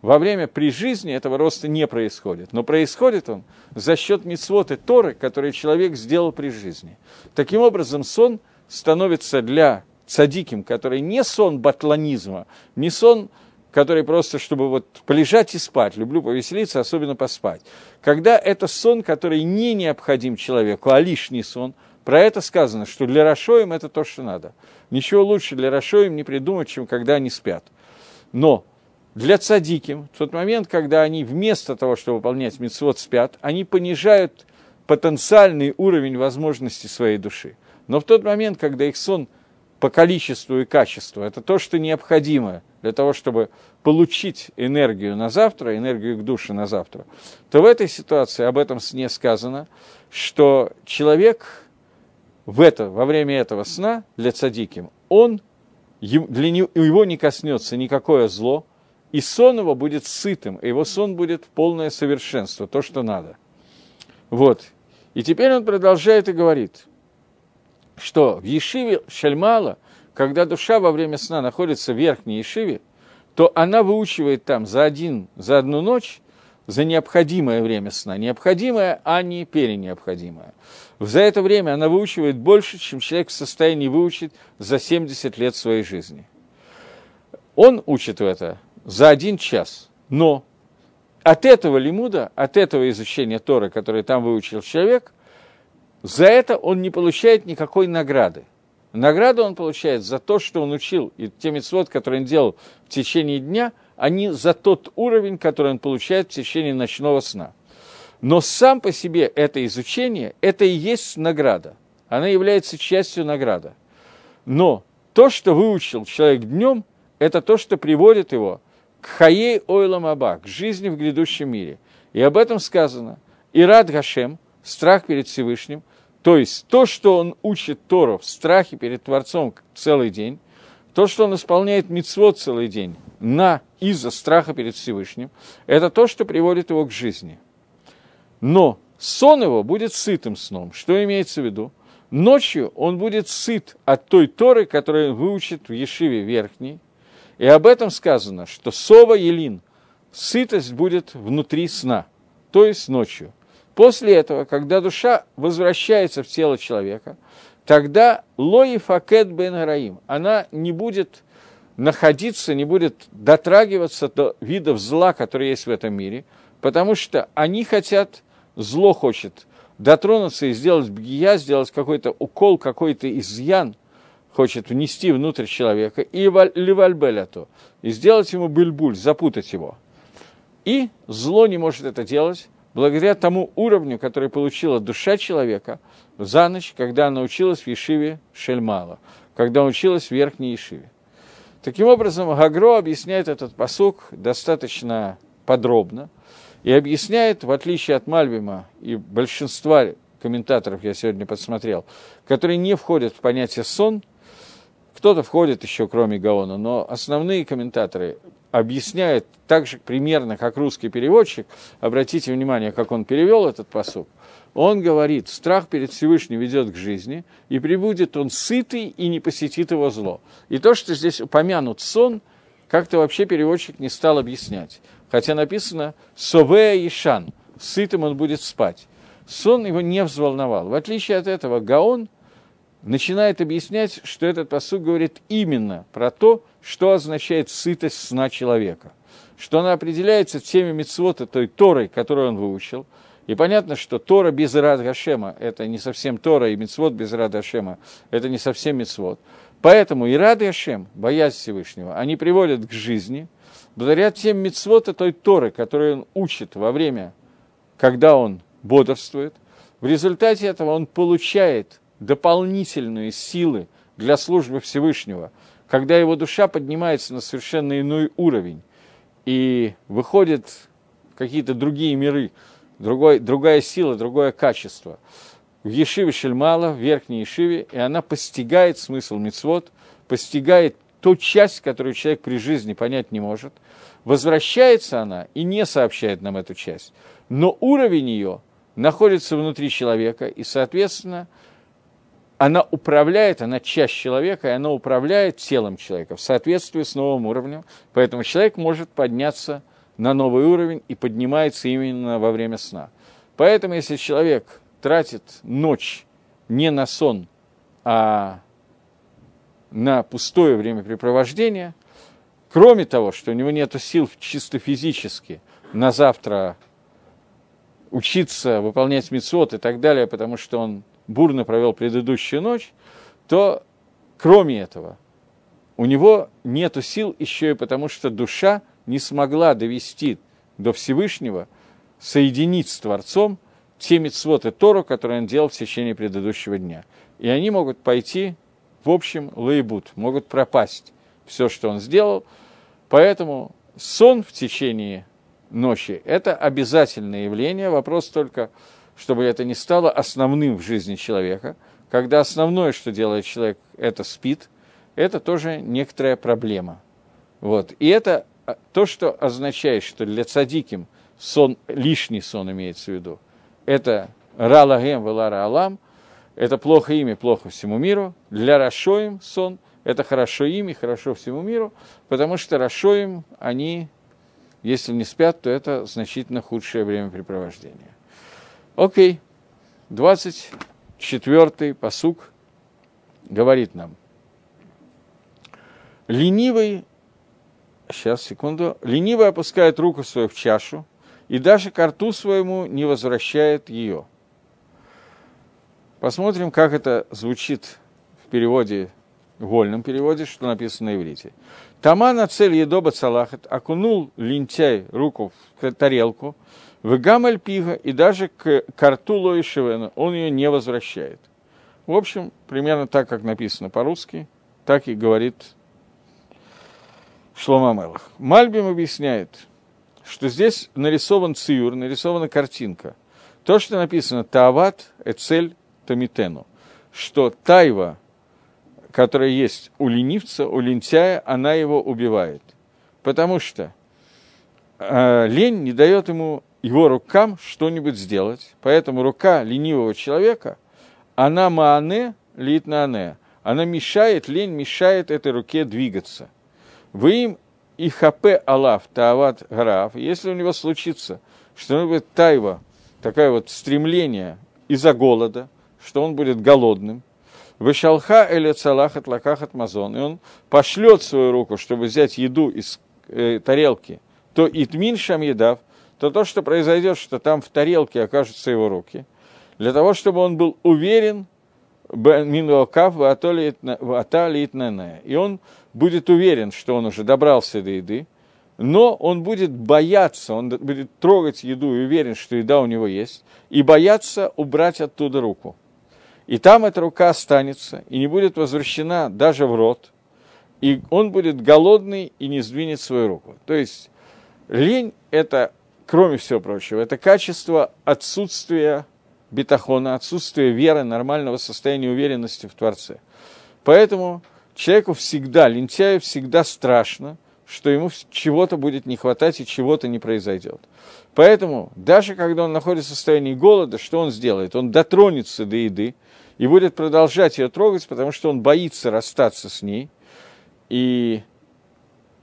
во время при жизни этого роста не происходит, но происходит он за счет мицвод и Торы, которые человек сделал при жизни. Таким образом, сон становится для цадиким, который не сон батланизма, не сон, который просто, чтобы вот полежать и спать, люблю повеселиться, особенно поспать. Когда это сон, который не необходим человеку, а лишний сон, про это сказано, что для Рашоим это то, что надо. Ничего лучше для Рашоим не придумать, чем когда они спят. Но для цадиким, в тот момент, когда они вместо того, чтобы выполнять митцвот, спят, они понижают потенциальный уровень возможностей своей души. Но в тот момент, когда их сон по количеству и качеству, это то, что необходимо для того, чтобы получить энергию на завтра, энергию к душе на завтра, то в этой ситуации об этом сне сказано, что человек в это, во время этого сна для цадиким, он, для него, его не коснется никакое зло, и сон его будет сытым, и его сон будет полное совершенство, то, что надо. Вот. И теперь он продолжает и говорит, что в Ешиве Шальмала, когда душа во время сна находится в верхней Ешиве, то она выучивает там за, один, за одну ночь, за необходимое время сна. Необходимое, а не перенеобходимое. За это время она выучивает больше, чем человек в состоянии выучить за 70 лет своей жизни. Он учит это за один час. Но от этого лимуда, от этого изучения Тора, который там выучил человек, за это он не получает никакой награды. Награду он получает за то, что он учил, и те митцвот, которые он делал в течение дня, они за тот уровень, который он получает в течение ночного сна. Но сам по себе это изучение, это и есть награда. Она является частью награды. Но то, что выучил человек днем, это то, что приводит его – к хаей ойлам аба, к жизни в грядущем мире. И об этом сказано. И рад Гашем, страх перед Всевышним, то есть то, что он учит Тору в страхе перед Творцом целый день, то, что он исполняет мицвод целый день на, из-за страха перед Всевышним, это то, что приводит его к жизни. Но сон его будет сытым сном. Что имеется в виду? Ночью он будет сыт от той Торы, которую выучит в Ешиве верхней, и об этом сказано, что сова елин, сытость будет внутри сна, то есть ночью. После этого, когда душа возвращается в тело человека, тогда лои факет бен гараим, она не будет находиться, не будет дотрагиваться до видов зла, которые есть в этом мире, потому что они хотят, зло хочет дотронуться и сделать бгия, сделать какой-то укол, какой-то изъян, хочет внести внутрь человека, и ливальбеляту, и сделать ему бульбуль, запутать его. И зло не может это делать, благодаря тому уровню, который получила душа человека за ночь, когда она училась в Ешиве Шельмала, когда училась в Верхней Ешиве. Таким образом, Гагро объясняет этот посук достаточно подробно и объясняет, в отличие от Мальбима и большинства комментаторов я сегодня посмотрел, которые не входят в понятие сон, кто-то входит еще, кроме Гаона, но основные комментаторы объясняют так же примерно, как русский переводчик, обратите внимание, как он перевел этот посук, он говорит, страх перед Всевышним ведет к жизни, и прибудет он сытый и не посетит его зло. И то, что здесь упомянут сон, как-то вообще переводчик не стал объяснять. Хотя написано «совея ишан», сытым он будет спать. Сон его не взволновал. В отличие от этого, Гаон начинает объяснять, что этот посуд говорит именно про то, что означает сытость сна человека. Что она определяется теми мецвота, той Торой, которую он выучил – и понятно, что Тора без Ирад Гашема – это не совсем Тора, и Мицвод без Ирад Гашема – это не совсем Мицвод. Поэтому Ирад Гашем, боязнь Всевышнего, они приводят к жизни, благодаря тем Мицвод и той Торы, которые он учит во время, когда он бодрствует. В результате этого он получает дополнительные силы для службы Всевышнего, когда его душа поднимается на совершенно иной уровень и выходит в какие-то другие миры, другой, другая сила, другое качество. В Ешиве Шельмала, в верхней Ешиве, и она постигает смысл мицвод, постигает ту часть, которую человек при жизни понять не может. Возвращается она и не сообщает нам эту часть. Но уровень ее находится внутри человека, и, соответственно, она управляет, она часть человека, и она управляет телом человека в соответствии с новым уровнем. Поэтому человек может подняться на новый уровень и поднимается именно во время сна. Поэтому, если человек тратит ночь не на сон, а на пустое времяпрепровождение, кроме того, что у него нет сил чисто физически на завтра учиться, выполнять мецвод и так далее, потому что он бурно провел предыдущую ночь, то кроме этого у него нет сил еще и потому, что душа не смогла довести до Всевышнего, соединить с Творцом те митцвот и Тору, которые он делал в течение предыдущего дня. И они могут пойти, в общем, лейбут, могут пропасть все, что он сделал. Поэтому сон в течение ночи – это обязательное явление. Вопрос только, чтобы это не стало основным в жизни человека. Когда основное, что делает человек, это спит, это тоже некоторая проблема. Вот. И это то, что означает, что для цадиким сон, лишний сон имеется в виду, это ралагем велара алам, это плохо имя, плохо всему миру. Для Рашоим сон – это хорошо имя, хорошо всему миру, потому что Рашоим, они, если не спят, то это значительно худшее времяпрепровождение. Окей, 24-й посук говорит нам. Ленивый Сейчас, секунду. Ленивый опускает руку свою в чашу и даже к рту своему не возвращает ее. Посмотрим, как это звучит в переводе, в вольном переводе, что написано на иврите. Тама на цель едоба цалахат окунул лентяй руку в тарелку, в гамаль пига и даже к карту Лоишевена он ее не возвращает. В общем, примерно так, как написано по-русски, так и говорит Шлома Мелах. Мальбим объясняет, что здесь нарисован циюр, нарисована картинка. То, что написано «Таават эцель тамитену», что тайва, которая есть у ленивца, у лентяя, она его убивает. Потому что э, лень не дает ему его рукам что-нибудь сделать. Поэтому рука ленивого человека, она маане, лит на она мешает, лень мешает этой руке двигаться – вы им и хапе алав таават граф, если у него случится, что он будет тайва, такое вот стремление из-за голода, что он будет голодным, Вышалха или цалахат лакахат мазон, и он пошлет свою руку, чтобы взять еду из э, тарелки, то итмин шам едав, то то, что произойдет, что там в тарелке окажутся его руки, для того, чтобы он был уверен, и он будет уверен, что он уже добрался до еды, но он будет бояться, он будет трогать еду и уверен, что еда у него есть, и бояться убрать оттуда руку. И там эта рука останется и не будет возвращена даже в рот, и он будет голодный и не сдвинет свою руку. То есть лень – это, кроме всего прочего, это качество отсутствия бетахона, отсутствия веры, нормального состояния уверенности в Творце. Поэтому человеку всегда, лентяю всегда страшно, что ему чего-то будет не хватать и чего-то не произойдет. Поэтому, даже когда он находится в состоянии голода, что он сделает? Он дотронется до еды и будет продолжать ее трогать, потому что он боится расстаться с ней. И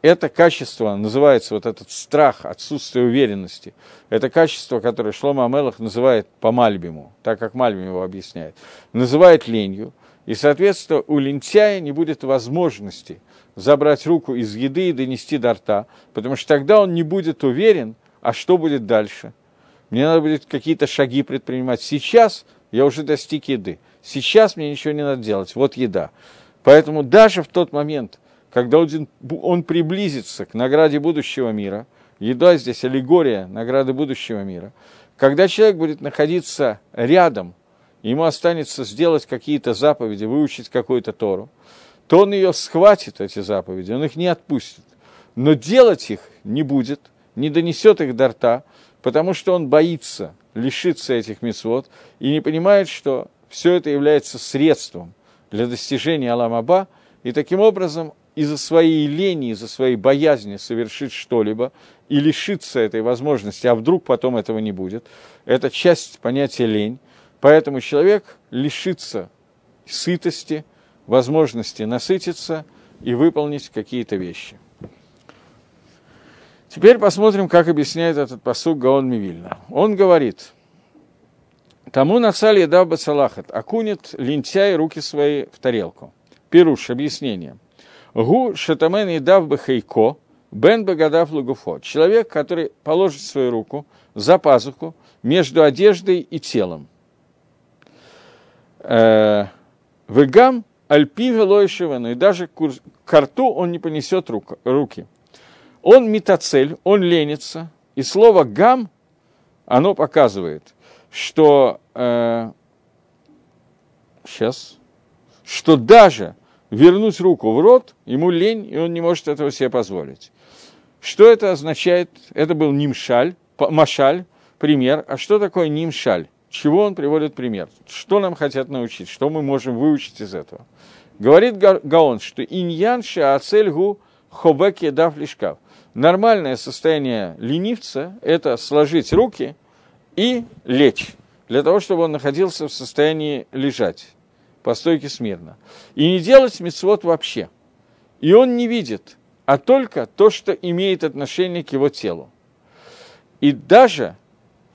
это качество называется, вот этот страх, отсутствие уверенности, это качество, которое Шлома Амелах называет по Мальбиму, так как Мальбим его объясняет, называет ленью. И, соответственно, у лентяя не будет возможности забрать руку из еды и донести до рта, потому что тогда он не будет уверен, а что будет дальше. Мне надо будет какие-то шаги предпринимать. Сейчас я уже достиг еды. Сейчас мне ничего не надо делать. Вот еда. Поэтому даже в тот момент, когда он, он приблизится к награде будущего мира, еда здесь аллегория награды будущего мира, когда человек будет находиться рядом, ему останется сделать какие-то заповеди, выучить какую-то Тору, то он ее схватит, эти заповеди, он их не отпустит. Но делать их не будет, не донесет их до рта, потому что он боится лишиться этих мецвод и не понимает, что все это является средством для достижения Аламаба, и таким образом из-за своей лени, из-за своей боязни совершить что-либо и лишиться этой возможности, а вдруг потом этого не будет, это часть понятия лень. Поэтому человек лишится сытости – возможности насытиться и выполнить какие-то вещи. Теперь посмотрим, как объясняет этот посуг Гаон Мивильна. Он говорит, тому нацали еда бацалахат, окунет лентяй руки свои в тарелку. Пируш, объяснение. Гу шатамен едав бахайко, бен багадав лугуфо. Человек, который положит свою руку за пазуху между одеждой и телом. Э, Вегам Альпи Велойшивану, и даже к рту он не понесет рук, руки. Он метацель, он ленится, и слово гам, оно показывает, что э, сейчас, что даже вернуть руку в рот, ему лень, и он не может этого себе позволить. Что это означает? Это был нимшаль, машаль, пример. А что такое нимшаль? Чего он приводит пример? Что нам хотят научить? Что мы можем выучить из этого? Говорит Гаон, что иньян шаацель гу хобеки дав лишкав. Нормальное состояние ленивца – это сложить руки и лечь, для того, чтобы он находился в состоянии лежать по стойке смирно. И не делать мецвод вообще. И он не видит, а только то, что имеет отношение к его телу. И даже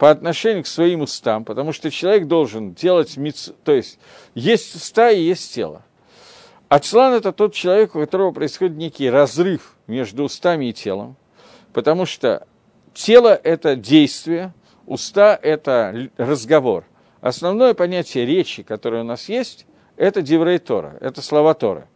по отношению к своим устам, потому что человек должен делать миц... то есть есть уста и есть тело. Ацлан – это тот человек, у которого происходит некий разрыв между устами и телом, потому что тело – это действие, уста – это разговор. Основное понятие речи, которое у нас есть, это Диврей Тора, это слова Торы.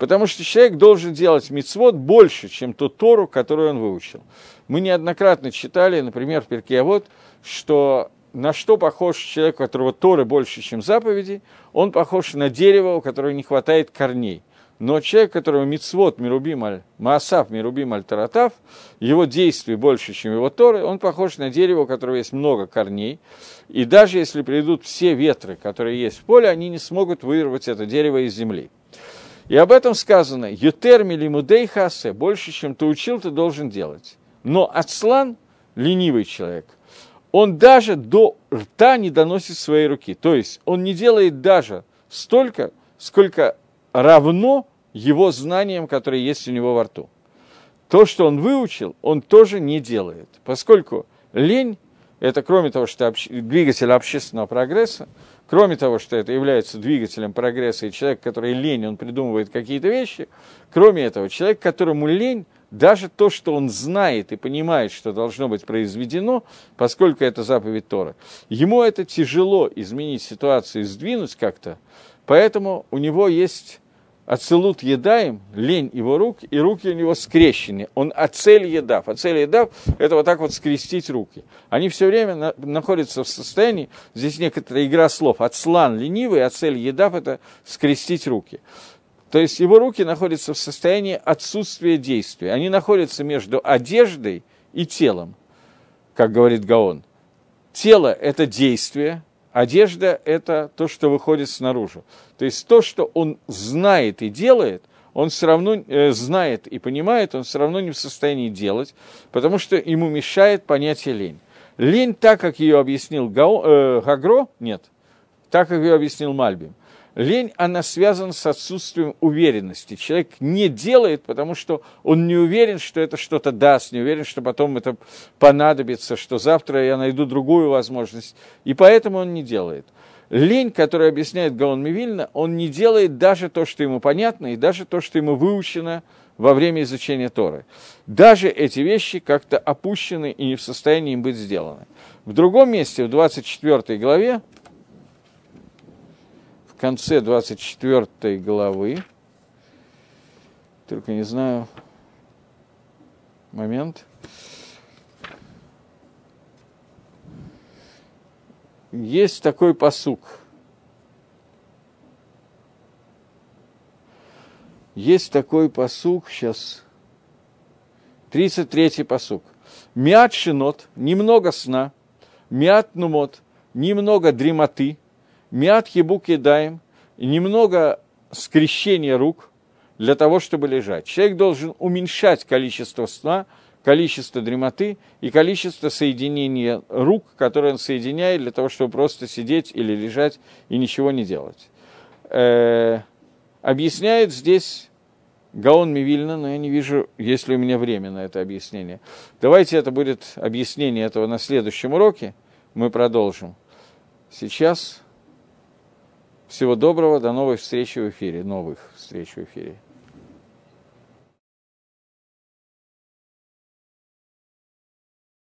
Потому что человек должен делать мицвод больше, чем ту Тору, которую он выучил. Мы неоднократно читали, например, в Перкиявод, что на что похож человек, у которого Торы больше, чем заповеди, он похож на дерево, у которого не хватает корней. Но человек, которого мицвод мирубим аль, маасав мирубим аль таратав, его действий больше, чем его Торы, он похож на дерево, у которого есть много корней. И даже если придут все ветры, которые есть в поле, они не смогут вырвать это дерево из земли. И об этом сказано, «Ютер милимудей хасе» – больше, чем ты учил, ты должен делать. Но Ацлан – ленивый человек – он даже до рта не доносит своей руки. То есть он не делает даже столько, сколько равно его знаниям, которые есть у него во рту. То, что он выучил, он тоже не делает, поскольку лень – это, кроме того, что двигатель общественного прогресса, кроме того, что это является двигателем прогресса, и человек, который лень, он придумывает какие-то вещи, кроме этого, человек, которому лень, даже то, что он знает и понимает, что должно быть произведено, поскольку это заповедь Тора, ему это тяжело изменить ситуацию сдвинуть как-то, поэтому у него есть Ацелут едаем, лень его рук, и руки у него скрещены. Он ацель едав. Ацель едав – это вот так вот скрестить руки. Они все время на, находятся в состоянии, здесь некоторая игра слов, ацлан ленивый, ацель едав – это скрестить руки. То есть его руки находятся в состоянии отсутствия действия. Они находятся между одеждой и телом, как говорит Гаон. Тело – это действие, одежда – это то, что выходит снаружи. То есть то, что он знает и делает, он все равно э, знает и понимает, он все равно не в состоянии делать, потому что ему мешает понятие лень. Лень, так как ее объяснил Гао, э, Гагро, нет, так как ее объяснил Мальбим. Лень, она связана с отсутствием уверенности. Человек не делает, потому что он не уверен, что это что-то даст, не уверен, что потом это понадобится, что завтра я найду другую возможность. И поэтому он не делает – лень, который объясняет Гаон Мивильна, он не делает даже то, что ему понятно, и даже то, что ему выучено во время изучения Торы. Даже эти вещи как-то опущены и не в состоянии им быть сделаны. В другом месте, в 24 главе, конце 24 главы, только не знаю. Момент – есть такой посук. Есть такой посук, сейчас, 33-й посук. Мят шинот, немного сна, мят нумот, немного дремоты, мят ебук едаем, немного скрещения рук для того, чтобы лежать. Человек должен уменьшать количество сна – количество дремоты и количество соединения рук, которые он соединяет для того, чтобы просто сидеть или лежать и ничего не делать. Э, объясняет здесь Гаон Мивильна, но я не вижу, есть ли у меня время на это объяснение. Давайте это будет объяснение этого на следующем уроке. Мы продолжим. Сейчас всего доброго, до новой встречи в эфире, новых встреч в эфире.